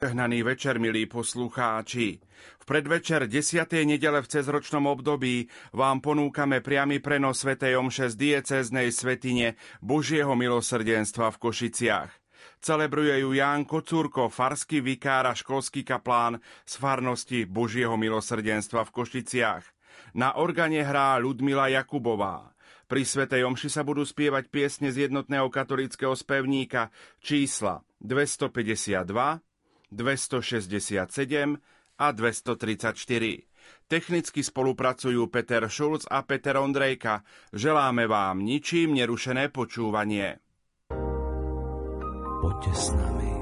Hnaný večer, milí poslucháči. V predvečer 10. nedele v cezročnom období vám ponúkame priamy prenos Sv. Omše z dieceznej svetine Božieho milosrdenstva v Košiciach. Celebruje ju Ján Kocúrko, farský vikár a školský kaplán z farnosti Božieho milosrdenstva v Košiciach. Na organe hrá Ludmila Jakubová. Pri Svetej Omši sa budú spievať piesne z jednotného katolického spevníka čísla 252, 267 a 234. Technicky spolupracujú Peter Šulc a Peter Ondrejka. Želáme vám ničím nerušené počúvanie. Poďte s nami,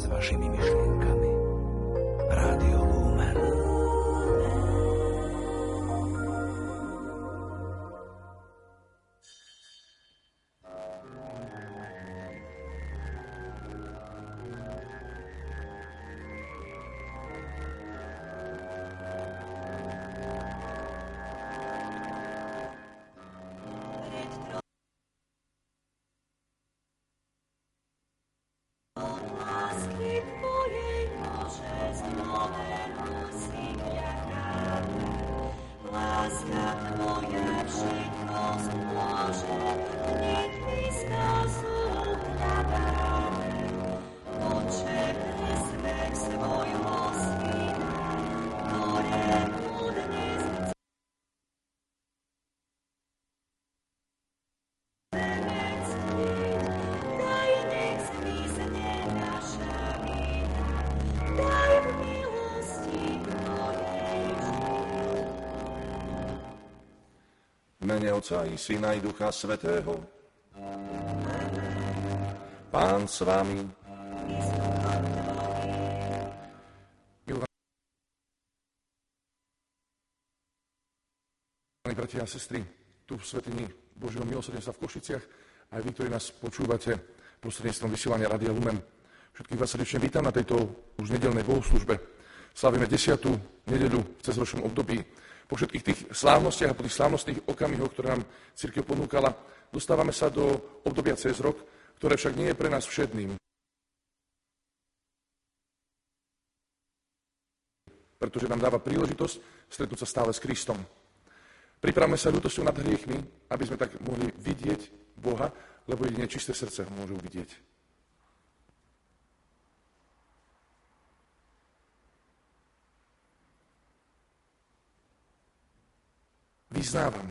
s vašimi myšlienkami. Rádio mene Otca i Syna i Ducha Svetého. Pán s vami. Milí bratia a sestry, tu v Svetini Božieho milosrdenstva v Košiciach, aj vy, ktorí nás počúvate prostredníctvom vysielania Radia Lumen. Všetkých vás srdečne vítam na tejto už nedelnej bohoslužbe. Slavíme desiatú nedelu v cezročnom období po všetkých tých slávnostiach a po tých slávnostných okamihoch, ktoré nám církev ponúkala, dostávame sa do obdobia cez rok, ktoré však nie je pre nás všedným. Pretože nám dáva príležitosť stretnúť sa stále s Kristom. Pripravme sa ľutosťou nad hriechmi, aby sme tak mohli vidieť Boha, lebo jedine čisté srdce ho môžu vidieť. Iznadam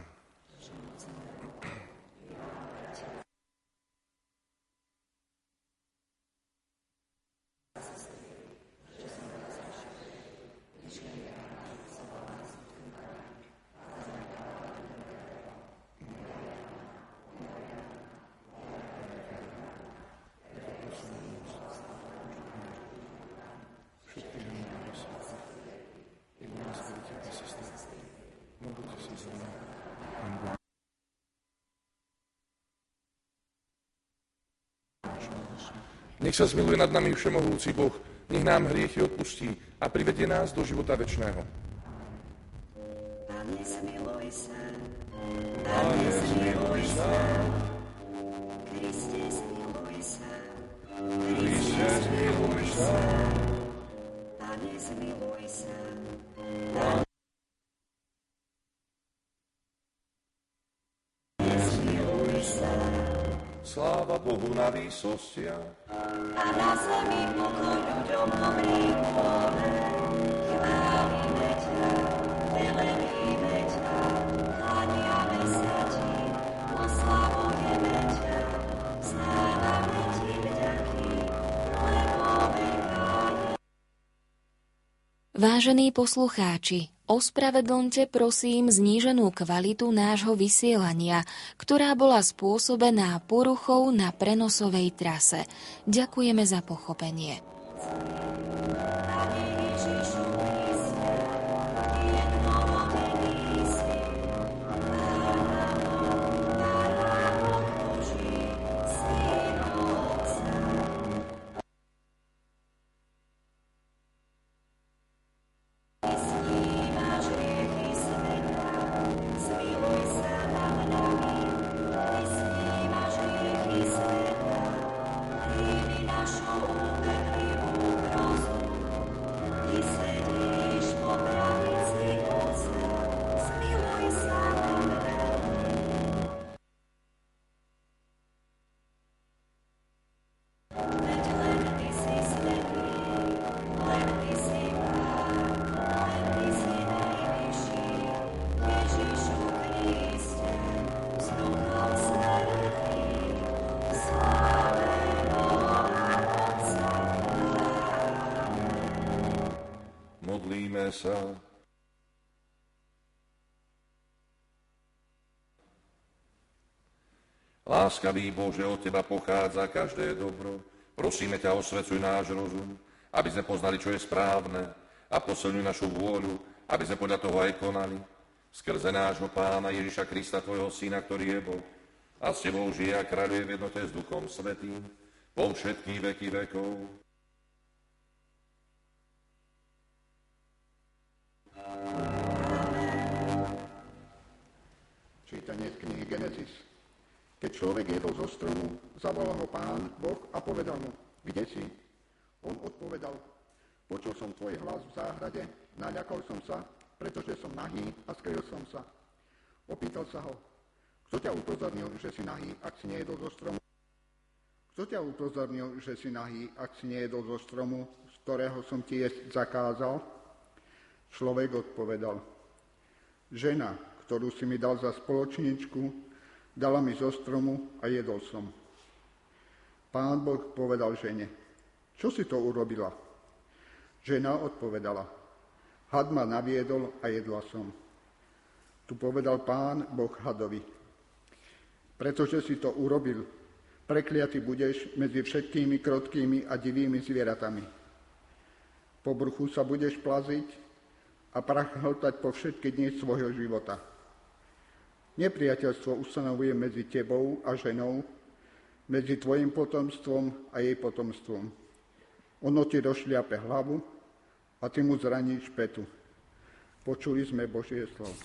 Nech sa zmiluje nad nami všemohúci Boh, nech nám hriechy odpustí a privedie nás do života večného. Pane, zmiluj sa. Pane, zmiluj sa. Kriste, zmiluj sa. Kriste, zmiluj sa. Pane, zmiluj sa. Pane, Sláva Bohu na výsostiach Vážení poslucháči, Ospravedlňte prosím zníženú kvalitu nášho vysielania, ktorá bola spôsobená poruchou na prenosovej trase. Ďakujeme za pochopenie. Modlíme sa. Láskavý Bože, od Teba pochádza každé dobro. Prosíme ťa, osvecuj náš rozum, aby sme poznali, čo je správne a posilňuj našu vôľu, aby sme podľa toho aj konali. Skrze nášho Pána Ježiša Krista, Tvojho Syna, ktorý je Boh, a s Tebou žije a kráľuje v jednote s Duchom Svetým, po všetky veky vekov. Čítanie z knihy Genesis. Keď človek jedol zo stromu, zavolal ho pán Boh a povedal mu, kde si? On odpovedal, počul som tvoj hlas v záhrade, naľakal som sa, pretože som nahý a skryl som sa. Opýtal sa ho, kto ťa upozornil, že si nahý, ak si nejedol zo stromu? Kto ťa upozornil, že si nahý, ak si nejedol zo stromu, z ktorého som ti jesť zakázal? Človek odpovedal, žena, ktorú si mi dal za spoločničku, Dala mi zo stromu a jedol som. Pán Boh povedal žene, čo si to urobila? Žena odpovedala, had ma naviedol a jedla som. Tu povedal pán Boh hadovi, pretože si to urobil, prekliaty budeš medzi všetkými krotkými a divými zvieratami. Po bruchu sa budeš plaziť a prach hltať po všetky dni svojho života. Nepriateľstvo ustanovuje medzi tebou a ženou, medzi tvojim potomstvom a jej potomstvom. Ono ti rozšliape hlavu a ty mu zraníš petu. Počuli sme Božie slovo.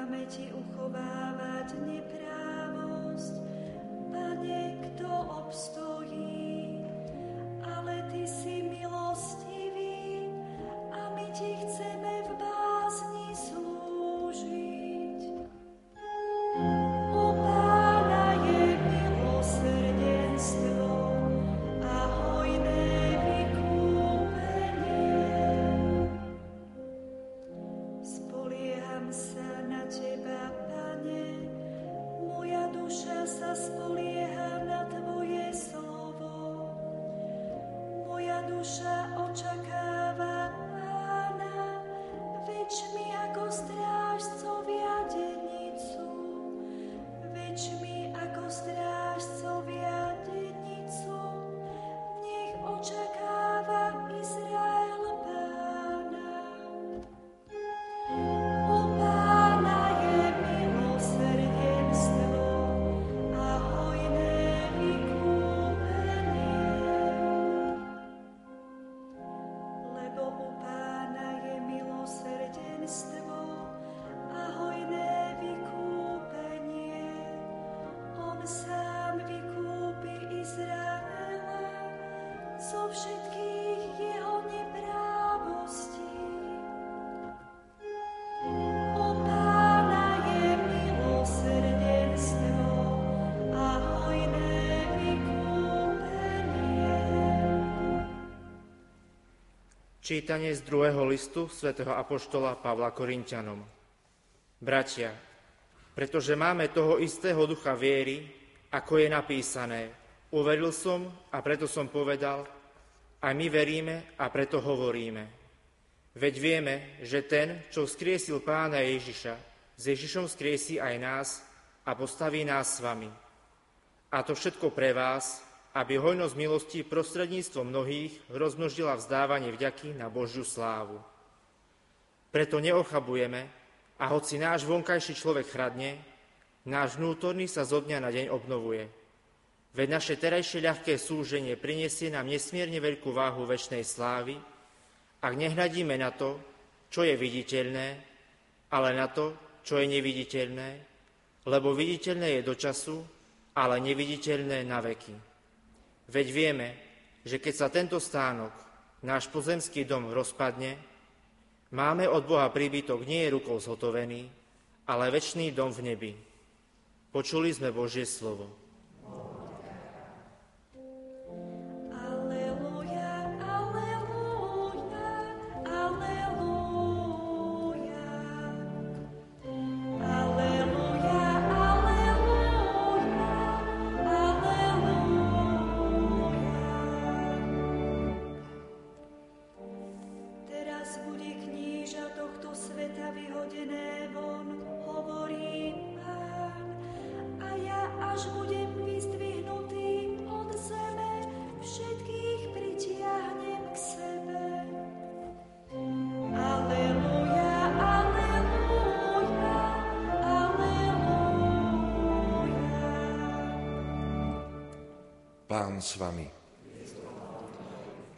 pamäti uchovávať neprejde. Čítanie z druhého listu svätého Apoštola Pavla Korintianom. Bratia, pretože máme toho istého ducha viery, ako je napísané, uveril som a preto som povedal, a my veríme a preto hovoríme. Veď vieme, že ten, čo skriesil pána Ježiša, s Ježišom skriesí aj nás a postaví nás s vami. A to všetko pre vás, aby hojnosť milosti prostredníctvom mnohých rozmnožila vzdávanie vďaky na Božiu slávu. Preto neochabujeme a hoci náš vonkajší človek chradne, Náš vnútorný sa zo dňa na deň obnovuje. Veď naše terajšie ľahké súženie prinesie nám nesmierne veľkú váhu väčšnej slávy, ak nehľadíme na to, čo je viditeľné, ale na to, čo je neviditeľné, lebo viditeľné je do času, ale neviditeľné na veky. Veď vieme, že keď sa tento stánok, náš pozemský dom, rozpadne, máme od Boha príbytok nie je rukou zhotovený, ale väčší dom v nebi. Počuli sme Božie slovo.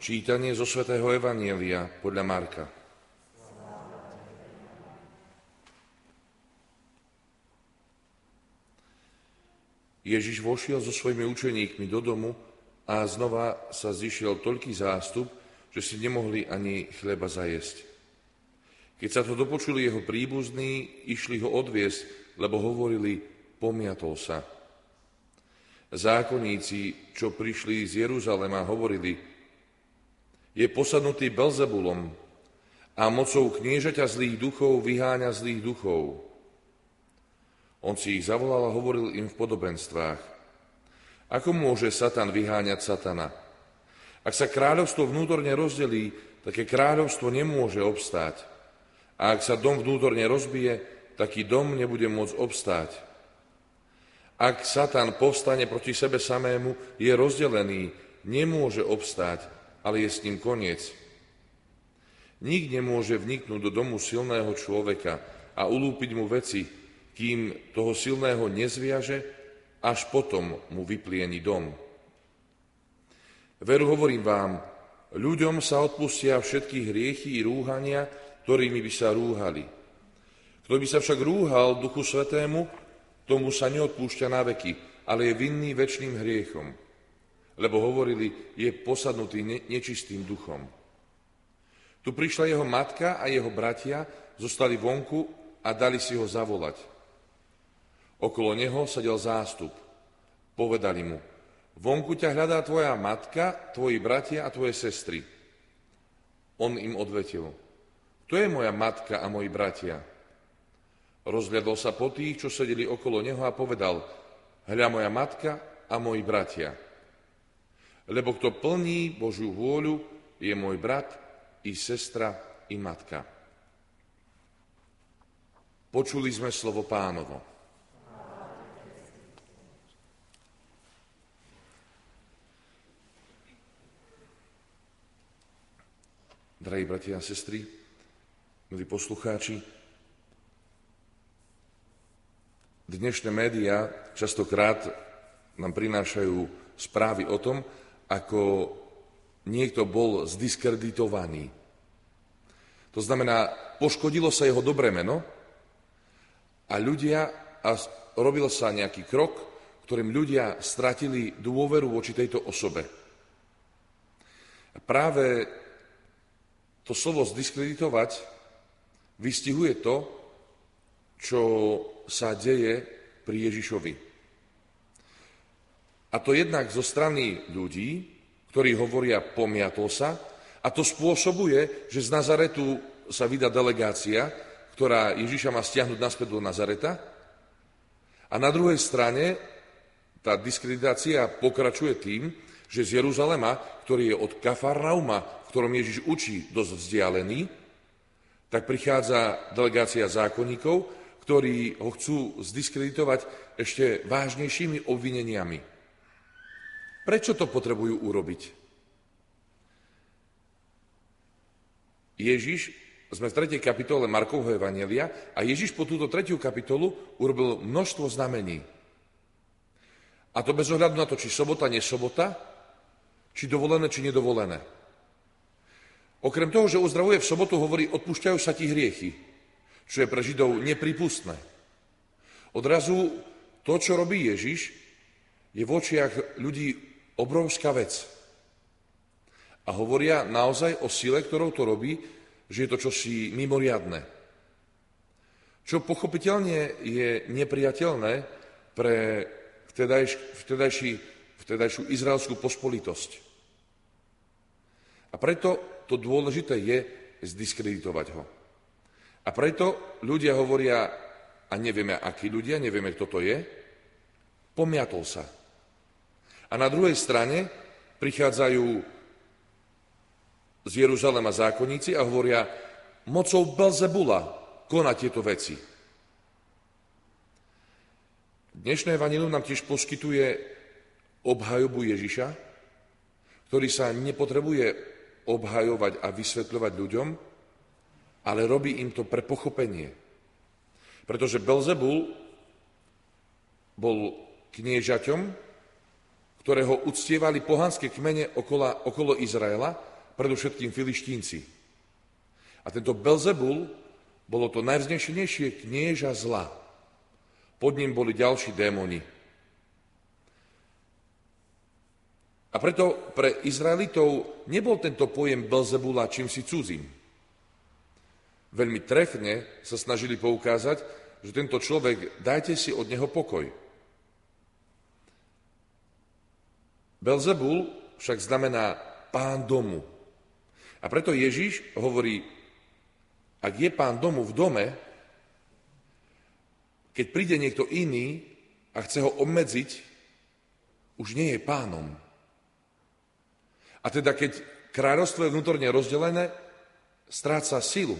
Čítanie zo svätého Evanielia podľa Marka. Ježiš vošiel so svojimi učeníkmi do domu a znova sa zišiel toľký zástup, že si nemohli ani chleba zajesť. Keď sa to dopočuli jeho príbuzní, išli ho odviesť, lebo hovorili, pomiatol sa. Zákonníci, čo prišli z Jeruzalema, hovorili, je posadnutý Belzebulom a mocou kniežaťa zlých duchov vyháňa zlých duchov. On si ich zavolal a hovoril im v podobenstvách. Ako môže Satan vyháňať Satana? Ak sa kráľovstvo vnútorne rozdelí, také kráľovstvo nemôže obstáť. A ak sa dom vnútorne rozbije, taký dom nebude môcť obstáť. Ak Satan povstane proti sebe samému, je rozdelený, nemôže obstáť, ale je s ním koniec. Nik nemôže vniknúť do domu silného človeka a ulúpiť mu veci, kým toho silného nezviaže, až potom mu vyplieni dom. Veru hovorím vám, ľuďom sa odpustia všetky hriechy i rúhania, ktorými by sa rúhali. Kto by sa však rúhal Duchu Svetému, tomu sa neodpúšťa na veky, ale je vinný väčšným hriechom. Lebo hovorili, je posadnutý ne- nečistým duchom. Tu prišla jeho matka a jeho bratia, zostali vonku a dali si ho zavolať. Okolo neho sedel zástup. Povedali mu, vonku ťa hľadá tvoja matka, tvoji bratia a tvoje sestry. On im odvetil, to je moja matka a moji bratia. Rozhľadol sa po tých, čo sedeli okolo neho a povedal, hľa moja matka a moji bratia. Lebo kto plní Božiu vôľu, je môj brat i sestra i matka. Počuli sme slovo pánovo. Drahí bratia a sestry, milí poslucháči, Dnešné médiá častokrát nám prinášajú správy o tom, ako niekto bol zdiskreditovaný. To znamená, poškodilo sa jeho dobré meno a ľudia, a robil sa nejaký krok, ktorým ľudia stratili dôveru voči tejto osobe. A práve to slovo zdiskreditovať vystihuje to, čo sa deje pri Ježišovi. A to jednak zo strany ľudí, ktorí hovoria pomiatol sa, a to spôsobuje, že z Nazaretu sa vydá delegácia, ktorá Ježiša má stiahnuť naspäť do Nazareta. A na druhej strane tá diskreditácia pokračuje tým, že z Jeruzalema, ktorý je od Kafarnauma, v ktorom Ježiš učí dosť vzdialený, tak prichádza delegácia zákonníkov, ktorí ho chcú zdiskreditovať ešte vážnejšími obvineniami. Prečo to potrebujú urobiť? Ježiš sme v 3. kapitole Markovho Evangelia a Ježiš po túto 3. kapitolu urobil množstvo znamení. A to bez ohľadu na to, či sobota, nie sobota, či dovolené, či nedovolené. Okrem toho, že uzdravuje v sobotu, hovorí, odpúšťajú sa ti hriechy, čo je pre Židov nepripustné. Odrazu to, čo robí Ježiš, je v očiach ľudí obrovská vec. A hovoria naozaj o sile, ktorou to robí, že je to čosi mimoriadne. Čo pochopiteľne je nepriateľné pre vtedajš, vtedajší, vtedajšiu izraelskú pospolitosť. A preto to dôležité je zdiskreditovať ho. A preto ľudia hovoria, a nevieme akí ľudia, nevieme kto to je, pomiatol sa. A na druhej strane prichádzajú z Jeruzalema zákonníci a hovoria, mocou Belzebula konať tieto veci. Dnešné evanilium nám tiež poskytuje obhajobu Ježiša, ktorý sa nepotrebuje obhajovať a vysvetľovať ľuďom, ale robí im to pre pochopenie. Pretože Belzebul bol kniežaťom, ktorého uctievali pohanské kmene okolo, okolo Izraela, predovšetkým filištínci. A tento Belzebul bolo to najvznešenejšie knieža zla. Pod ním boli ďalší démoni. A preto pre Izraelitov nebol tento pojem Belzebula čím si cudzím. Veľmi trefne sa snažili poukázať, že tento človek, dajte si od neho pokoj. Belzebul však znamená pán domu. A preto Ježiš hovorí, ak je pán domu v dome, keď príde niekto iný a chce ho obmedziť, už nie je pánom. A teda keď kráľovstvo je vnútorne rozdelené, stráca silu.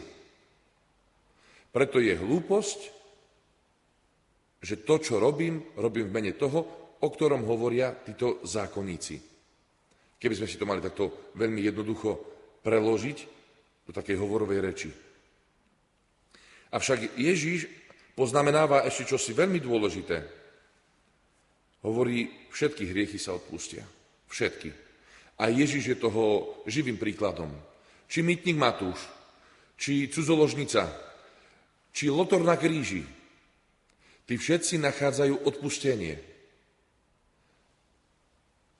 Preto je hlúposť, že to, čo robím, robím v mene toho, o ktorom hovoria títo zákonníci. Keby sme si to mali takto veľmi jednoducho preložiť do takej hovorovej reči. Avšak Ježíš poznamenáva ešte čosi veľmi dôležité. Hovorí, všetky hriechy sa odpustia. Všetky. A Ježiš je toho živým príkladom. Či mytník Matúš, či cudzoložnica, či lotor na kríži, tí všetci nachádzajú odpustenie.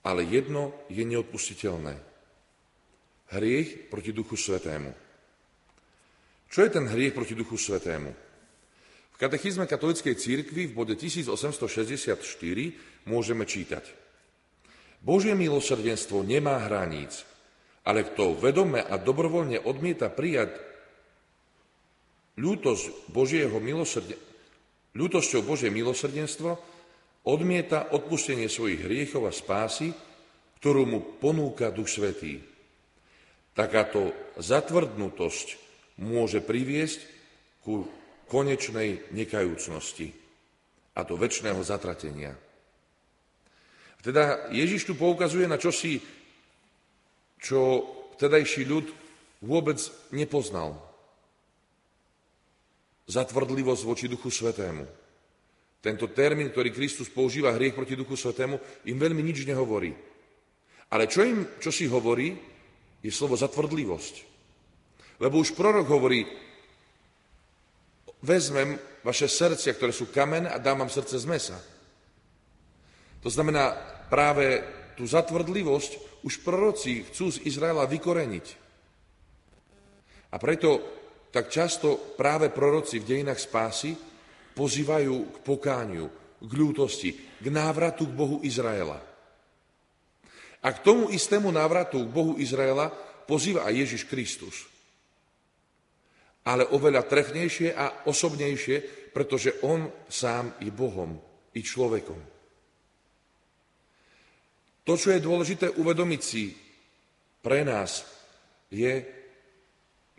Ale jedno je neodpustiteľné. Hriech proti Duchu Svetému. Čo je ten hriech proti Duchu Svetému? V katechizme katolíckej církvy v bode 1864 môžeme čítať. Božie milosrdenstvo nemá hraníc, ale kto vedome a dobrovoľne odmieta prijať ľútosť Božieho milosrdenstva, ľútosťou Božie milosrdenstvo, odmieta odpustenie svojich hriechov a spásy, ktorú mu ponúka Duch Svetý. Takáto zatvrdnutosť môže priviesť ku konečnej nekajúcnosti a do väčšného zatratenia. Teda Ježiš tu poukazuje na čosi, čo vtedajší ľud vôbec nepoznal. Zatvrdlivosť voči Duchu Svetému. Tento termín, ktorý Kristus používa, hriech proti Duchu Svetému, im veľmi nič nehovorí. Ale čo im, čo si hovorí, je slovo zatvrdlivosť. Lebo už prorok hovorí, vezmem vaše srdcia, ktoré sú kamen a dám vám srdce z mesa. To znamená, práve tú zatvrdlivosť už proroci chcú z Izraela vykoreniť. A preto tak často práve proroci v dejinách spásy pozývajú k pokániu, k ľútosti, k návratu k Bohu Izraela. A k tomu istému návratu k Bohu Izraela pozýva aj Ježiš Kristus ale oveľa trefnejšie a osobnejšie, pretože on sám je Bohom i človekom. To, čo je dôležité uvedomiť si pre nás, je,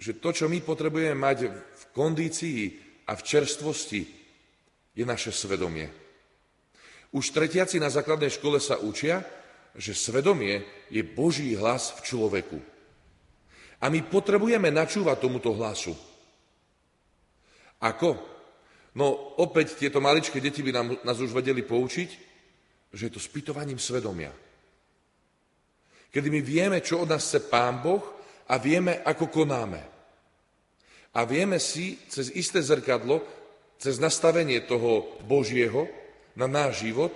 že to, čo my potrebujeme mať v kondícii a v čerstvosti, je naše svedomie. Už tretiaci na základnej škole sa učia, že svedomie je Boží hlas v človeku. A my potrebujeme načúvať tomuto hlasu. Ako? No opäť tieto maličké deti by nám, nás už vedeli poučiť, že je to spytovaním svedomia. Kedy my vieme, čo od nás chce Pán Boh a vieme, ako konáme. A vieme si cez isté zrkadlo, cez nastavenie toho Božieho na náš život,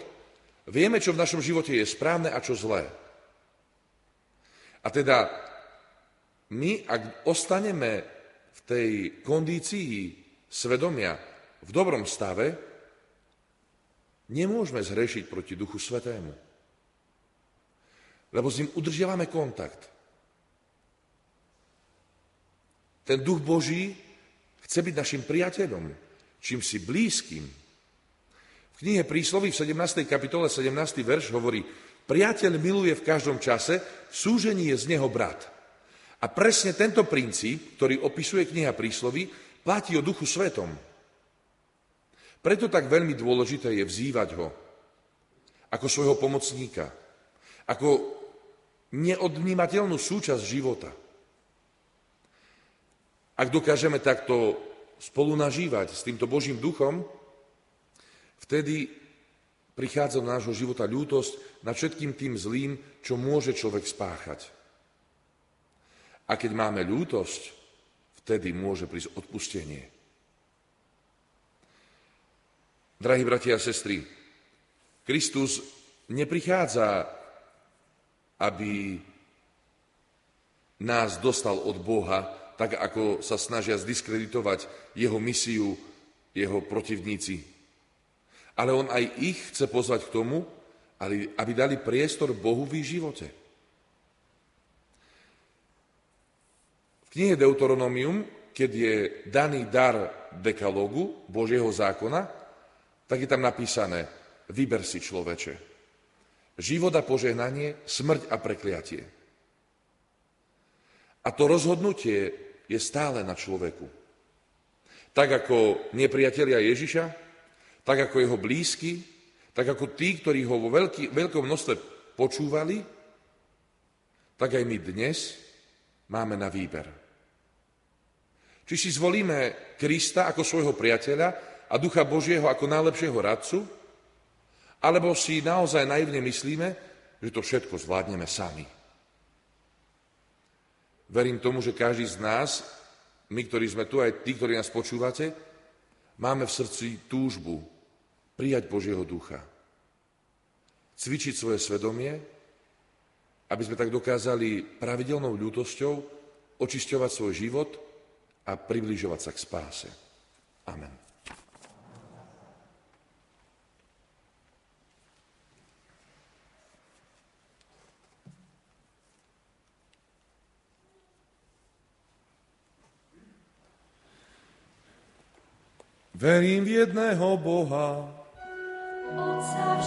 vieme, čo v našom živote je správne a čo zlé. A teda my, ak ostaneme v tej kondícii svedomia v dobrom stave, nemôžeme zhrešiť proti Duchu Svetému. Lebo s ním udržiavame kontakt. Ten Duch Boží chce byť našim priateľom, čím si blízkym. V knihe Prísloví v 17. kapitole 17. verš hovorí, priateľ miluje v každom čase, v súžení je z neho brat. A presne tento princíp, ktorý opisuje kniha Prísloví, platí o Duchu Svetom. Preto tak veľmi dôležité je vzývať ho ako svojho pomocníka, ako neodnímateľnú súčasť života. Ak dokážeme takto spolu nažívať s týmto Božím duchom, vtedy prichádza do nášho života ľútosť nad všetkým tým zlým, čo môže človek spáchať. A keď máme ľútosť, vtedy môže prísť odpustenie. Drahí bratia a sestry, Kristus neprichádza, aby nás dostal od Boha, tak ako sa snažia zdiskreditovať jeho misiu, jeho protivníci. Ale on aj ich chce pozvať k tomu, aby dali priestor Bohu v ich živote. V knihe Deuteronomium, keď je daný dar dekalogu, Božieho zákona, tak je tam napísané, vyber si človeče. Život a požehnanie, smrť a prekliatie. A to rozhodnutie je stále na človeku. Tak ako nepriatelia Ježiša, tak ako jeho blízky, tak ako tí, ktorí ho vo veľký, veľkom množstve počúvali, tak aj my dnes máme na výber. Či si zvolíme Krista ako svojho priateľa a Ducha Božieho ako najlepšieho radcu, alebo si naozaj naivne myslíme, že to všetko zvládneme sami. Verím tomu, že každý z nás, my, ktorí sme tu, aj tí, ktorí nás počúvate, máme v srdci túžbu prijať Božieho ducha. Cvičiť svoje svedomie, aby sme tak dokázali pravidelnou ľútosťou očisťovať svoj život a približovať sa k spáse. Amen. Verím v jedného Boha, Otca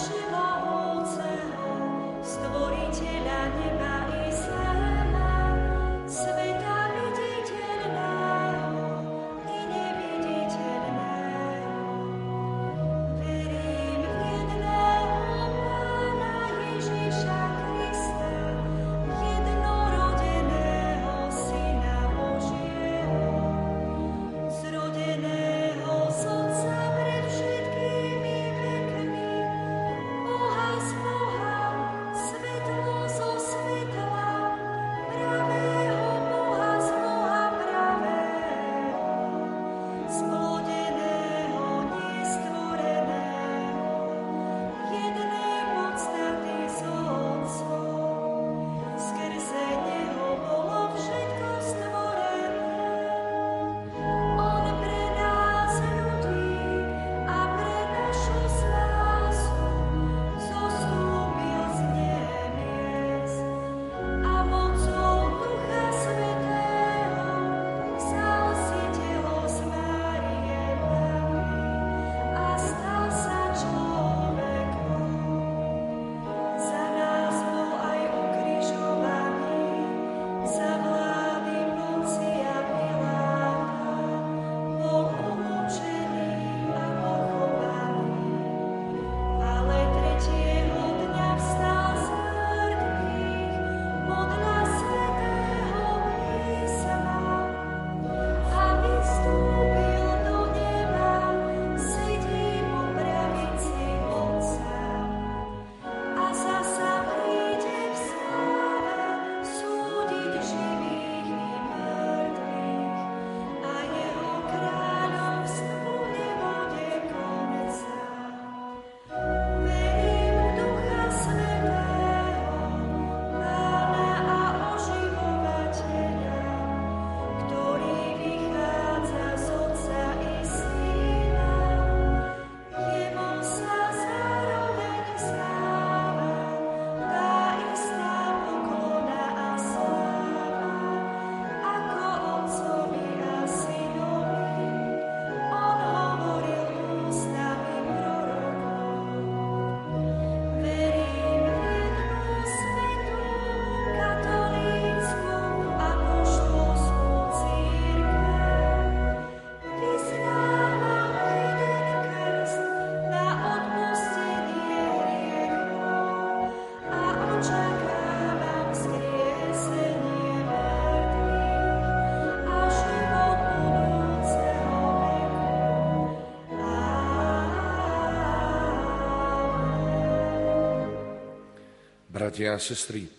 Bratia a sestry,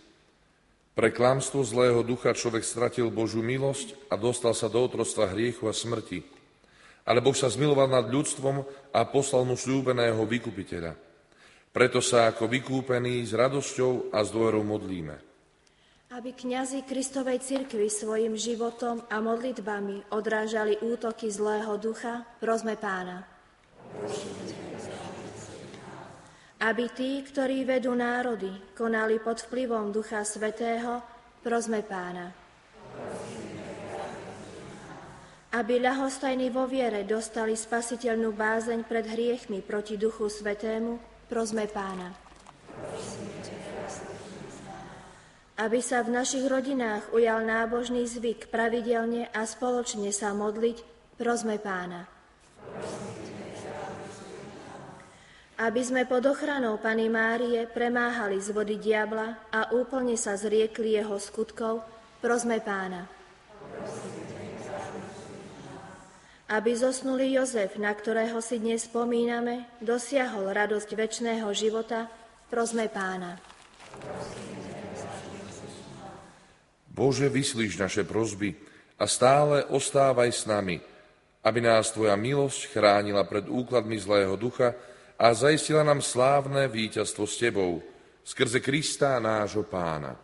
pre klamstvo zlého ducha človek stratil Božú milosť a dostal sa do otrostva hriechu a smrti. Ale Boh sa zmiloval nad ľudstvom a poslal mu slúbeného vykupiteľa. Preto sa ako vykúpení s radosťou a s dôverou modlíme. Aby kňazi Kristovej cirkvi svojim životom a modlitbami odrážali útoky zlého ducha, prosme pána. Aby tí, ktorí vedú národy, konali pod vplyvom Ducha Svetého, prosme pána. Aby ľahostajní vo viere dostali spasiteľnú bázeň pred hriechmi proti Duchu Svetému, prosme pána. Aby sa v našich rodinách ujal nábožný zvyk pravidelne a spoločne sa modliť, prosme pána. Prosme aby sme pod ochranou Pany Márie premáhali z vody diabla a úplne sa zriekli jeho skutkov, prosme pána. Aby zosnulý Jozef, na ktorého si dnes spomíname, dosiahol radosť väčšného života, prosme pána. Bože, vyslíš naše prozby a stále ostávaj s nami, aby nás Tvoja milosť chránila pred úkladmi zlého ducha, a zaistila nám slávne víťazstvo s Tebou, skrze Krista nášho Pána.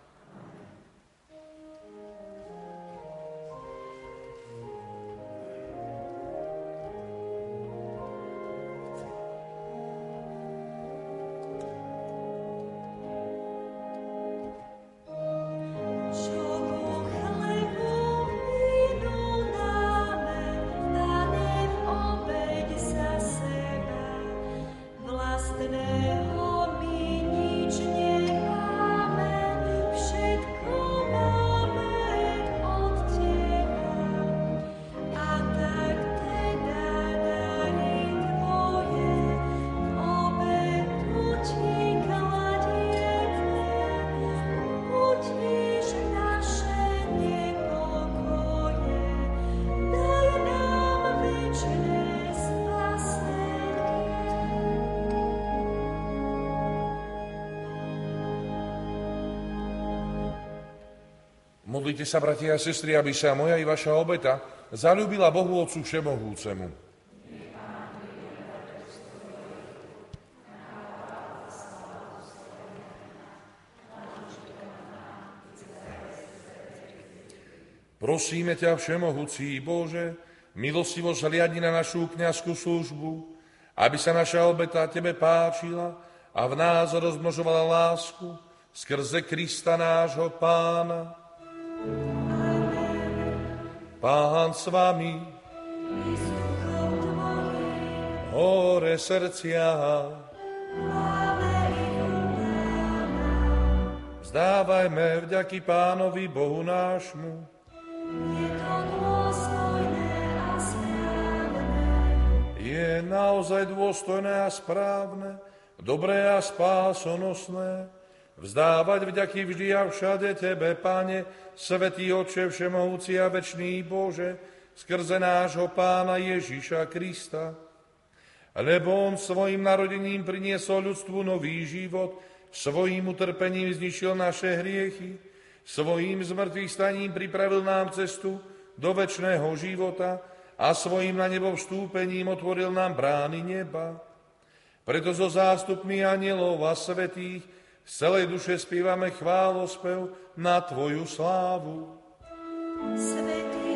Modlite sa, bratia a sestry, aby sa moja i vaša obeta zalúbila Bohu Otcu Všemohúcemu. Prosíme ťa, Všemohúci Bože, milostivo zhliadni na našu kniazskú službu, aby sa naša obeta Tebe páčila a v nás rozmnožovala lásku skrze Krista nášho Pána. Pán s vami, hore srdcia, Vzdávajme vďaky Pánovi Bohu nášmu. Je naozaj dôstojné a správne, dobré a spásonosné, Vzdávať vďaky vždy a všade Tebe, Pane, Svetý Oče, Všemohúci a Večný Bože, skrze nášho Pána Ježíša Krista. Lebo On svojim narodením priniesol ľudstvu nový život, svojim utrpením znišil naše hriechy, svojim zmrtvých staním pripravil nám cestu do večného života a svojim na nebo vstúpením otvoril nám brány neba. Preto so zástupmi anielov a svetých z celej duše spívame chválospev na Tvoju slávu. Svetý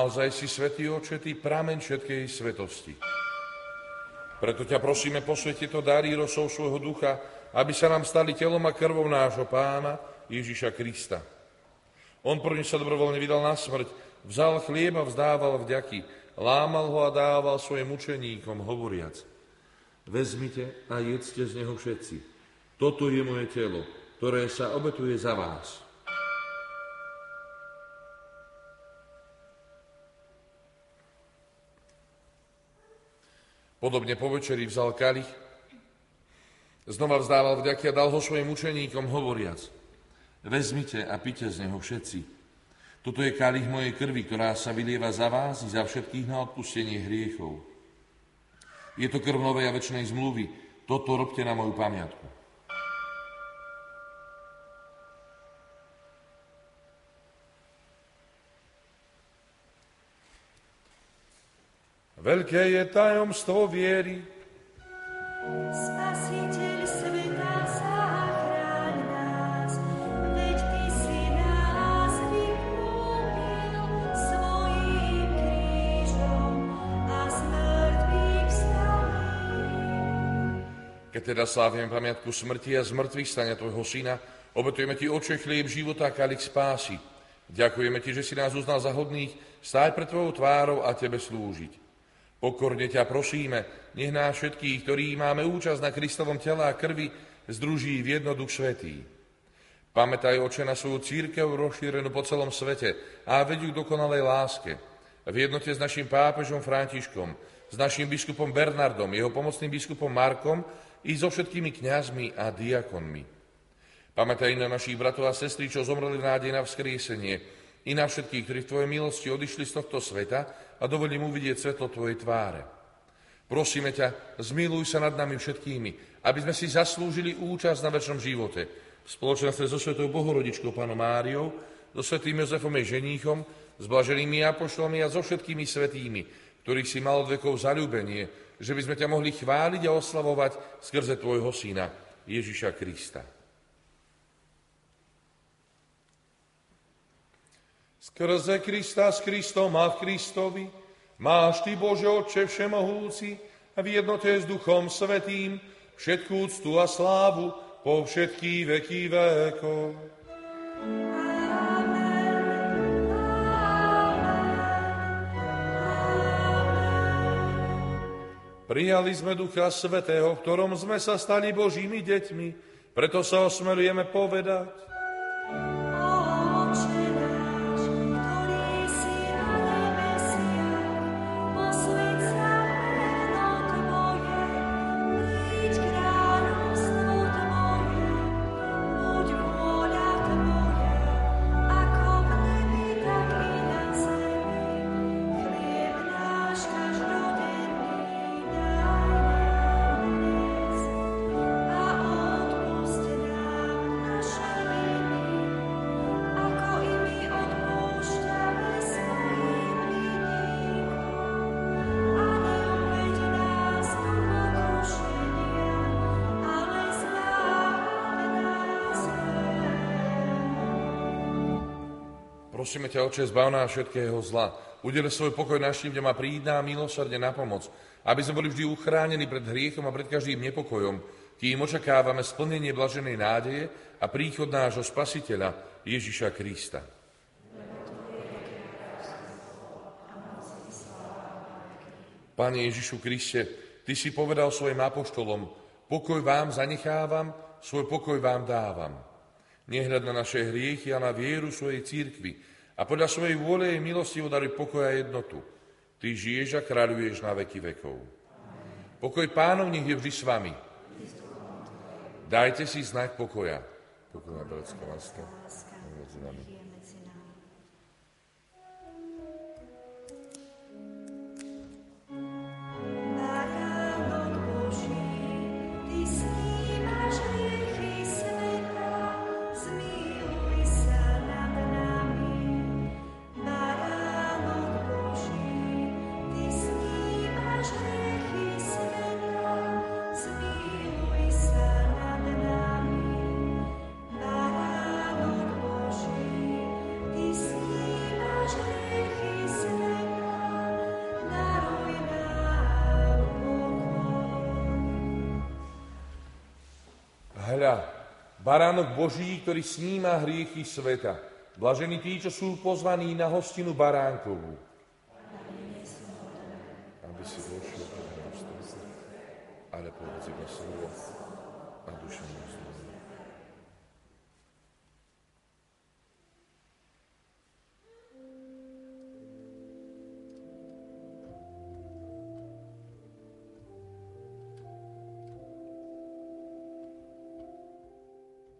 Naozaj si, Svetý Oče, Ty prameň všetkej svetosti. Preto ťa prosíme, posveti to dary rosou svojho ducha, aby sa nám stali telom a krvou nášho pána Ježiša Krista. On prvne sa dobrovoľne vydal na smrť, vzal chlieb a vzdával vďaky, lámal ho a dával svojim učeníkom, hovoriac. Vezmite a jedzte z neho všetci. Toto je moje telo, ktoré sa obetuje za vás. Podobne po večeri vzal kalich, znova vzdával vďaky a dal ho svojim učeníkom, hovoriac. Vezmite a pite z neho všetci. Toto je kalich mojej krvi, ktorá sa vylieva za vás i za všetkých na odpustenie hriechov. Je to krv novej a väčšnej zmluvy. Toto robte na moju pamiatku. Veľké je tajomstvo viery. Spasiteľ sveta zachráň nás, veď Ty si nás vykúpil svojím krížom a z mŕtvych Keď teda slávime pamiatku smrti a zmrtvých stania Tvojho Syna, obetujeme Ti oče chlieb života a kalich spásy. Ďakujeme Ti, že si nás uznal za hodných stáť pred Tvojou tvárou a Tebe slúžiť. Pokorne ťa prosíme, nech nás všetkých, ktorí máme účasť na Kristovom tela a krvi, združí v jednoduch svetý. Pamätaj, oče, na svoju církev rozšírenú po celom svete a vedú k dokonalej láske. V jednote s našim pápežom Františkom, s našim biskupom Bernardom, jeho pomocným biskupom Markom i so všetkými kňazmi a diakonmi. Pamätaj na našich bratov a sestry, čo zomreli v nádej na vzkriesenie, i na všetkých, ktorí v Tvojej milosti odišli z tohto sveta a dovolím uvidieť svetlo Tvojej tváre. Prosíme ťa, zmiluj sa nad nami všetkými, aby sme si zaslúžili účasť na väčšom živote. V spoločenstve so Svetou Bohorodičkou Pánom Máriou, so Svetým Jozefom jej ženíchom, s blaženými apoštolmi a so všetkými svetými, ktorých si mal od vekov zalúbenie, že by sme ťa mohli chváliť a oslavovať skrze Tvojho Syna, Ježiša Krista. Skrze Krista, s Kristom a v Kristovi, máš Ty, Bože Otče Všemohúci, v jednote s Duchom Svetým, všetkú úctu a slávu po všetky veky vekov. Prijali sme Ducha Svetého, v ktorom sme sa stali Božími deťmi, preto sa osmerujeme povedať, ťa, Oče, zbav nás všetkého zla. Udele svoj pokoj našim ľuďom a príď nám milosrdne na pomoc, aby sme boli vždy uchránení pred hriechom a pred každým nepokojom. Tým očakávame splnenie blaženej nádeje a príchod nášho Spasiteľa Ježiša Krista. Pane Ježišu Kriste, Ty si povedal svojim apoštolom, pokoj vám zanechávam, svoj pokoj vám dávam. Nehľad na naše hriechy a na vieru svojej církvy, a podľa svojej vôle jej milosti darí pokoj a jednotu. Ty žiješ a kráľuješ na veky vekov. Pokoj pánov nech je vždy s vami. Dajte si znak pokoja. Pokojná bratská láska medzi nami. Baránok Boží, ktorý sníma hriechy sveta. Blažení tí, čo sú pozvaní na hostinu baránkovú. Aby si vošiel do náš ale povedz iba slovo a duša mu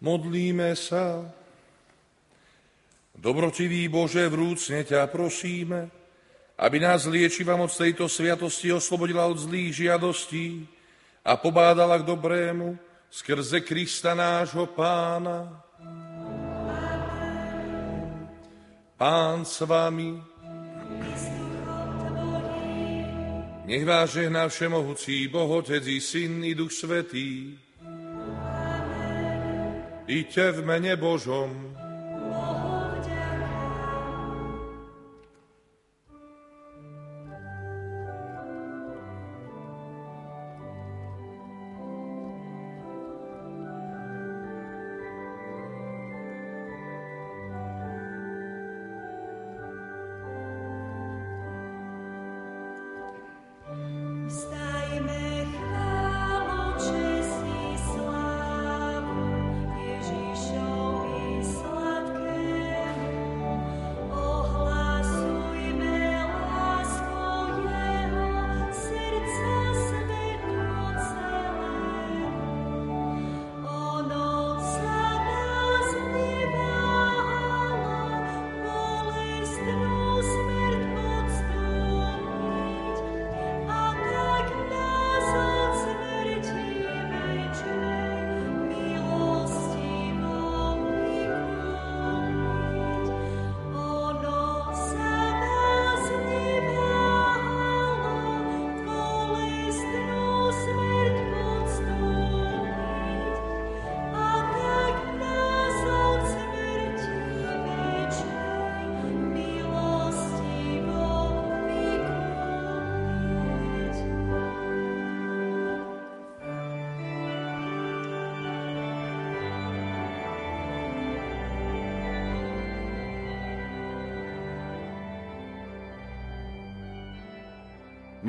Modlíme sa. Dobrotivý Bože, vrúcne ťa prosíme, aby nás liečivá moc tejto sviatosti oslobodila od zlých žiadostí a pobádala k dobrému skrze Krista nášho Pána. Pán s vami. Nech vás žehná všemohúci Boh, Otec i Syn i Duch Svetý. Iďte v mene Božom.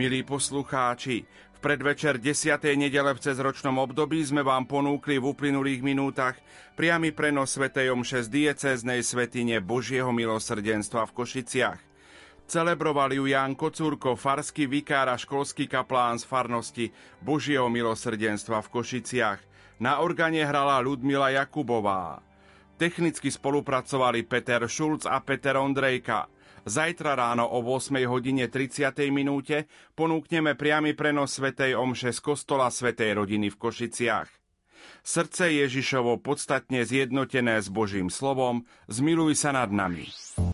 Milí poslucháči, v predvečer 10. nedele v cezročnom období sme vám ponúkli v uplynulých minútach priamy prenos Sv. Omše z diecéznej svetine Božieho milosrdenstva v Košiciach. Celebrovali ju Ján Kocúrko, farský vikár a školský kaplán z farnosti Božieho milosrdenstva v Košiciach. Na organe hrala Ludmila Jakubová. Technicky spolupracovali Peter Šulc a Peter Ondrejka. Zajtra ráno o 8 hodine 30. minúte ponúkneme priamy prenos Svetej Omše z kostola Svetej rodiny v Košiciach. Srdce Ježišovo podstatne zjednotené s Božím slovom, zmiluj sa nad nami.